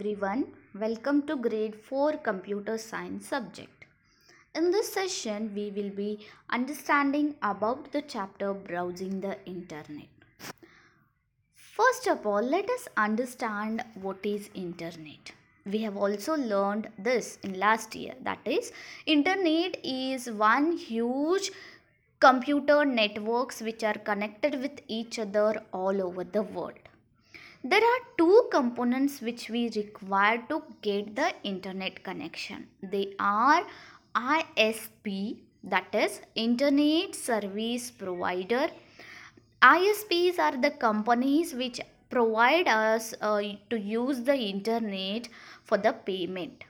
everyone, welcome to grade 4 computer science subject. In this session, we will be understanding about the chapter browsing the internet. First of all, let us understand what is internet. We have also learned this in last year that is internet is one huge computer networks which are connected with each other all over the world there are two components which we require to get the internet connection. They are ISP that is Internet Service Provider. ISPs are the companies which provide us uh, to use the internet for the payment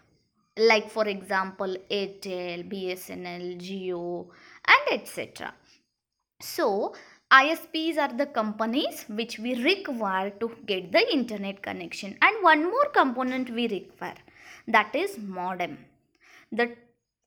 like for example Airtel, BSNL, Jio and etc. So ISPs are the companies which we require to get the internet connection and one more component we require that is modem. The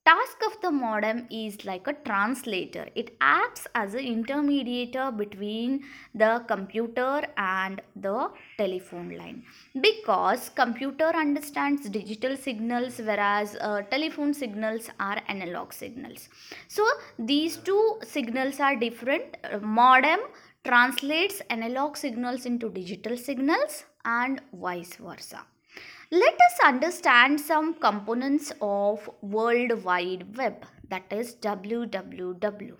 task of the modem is like a translator. It acts as an intermediator between the computer and the telephone line. Because computer understands digital signals whereas uh, telephone signals are analog signals. So these two signals are different. Modem translates analog signals into digital signals and vice versa let us understand some components of World Wide Web that is www.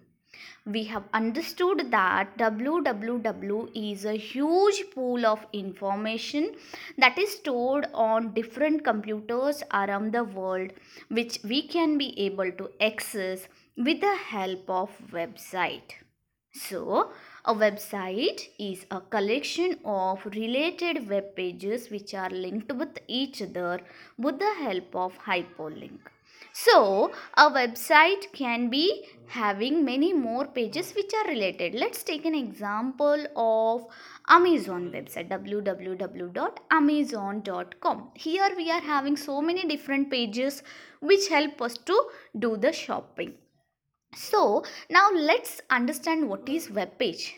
We have understood that www is a huge pool of information that is stored on different computers around the world which we can be able to access with the help of website. So, a website is a collection of related web pages which are linked with each other with the help of hyperlink. So, a website can be having many more pages which are related. Let's take an example of Amazon website www.amazon.com. Here we are having so many different pages which help us to do the shopping. So now let's understand what is web page.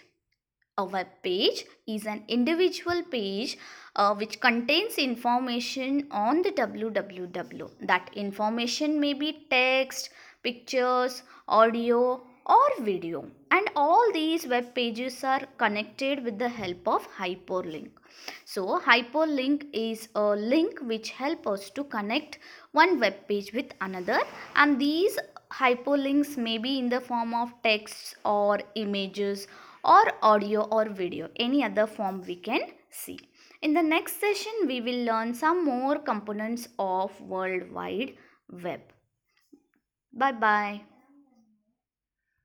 A web page is an individual page uh, which contains information on the www. That information may be text, pictures, audio or video and all these web pages are connected with the help of hyperlink. So hyperlink is a link which help us to connect one web page with another and these hyperlinks may be in the form of texts or images or audio or video any other form we can see. In the next session we will learn some more components of world wide web. Bye bye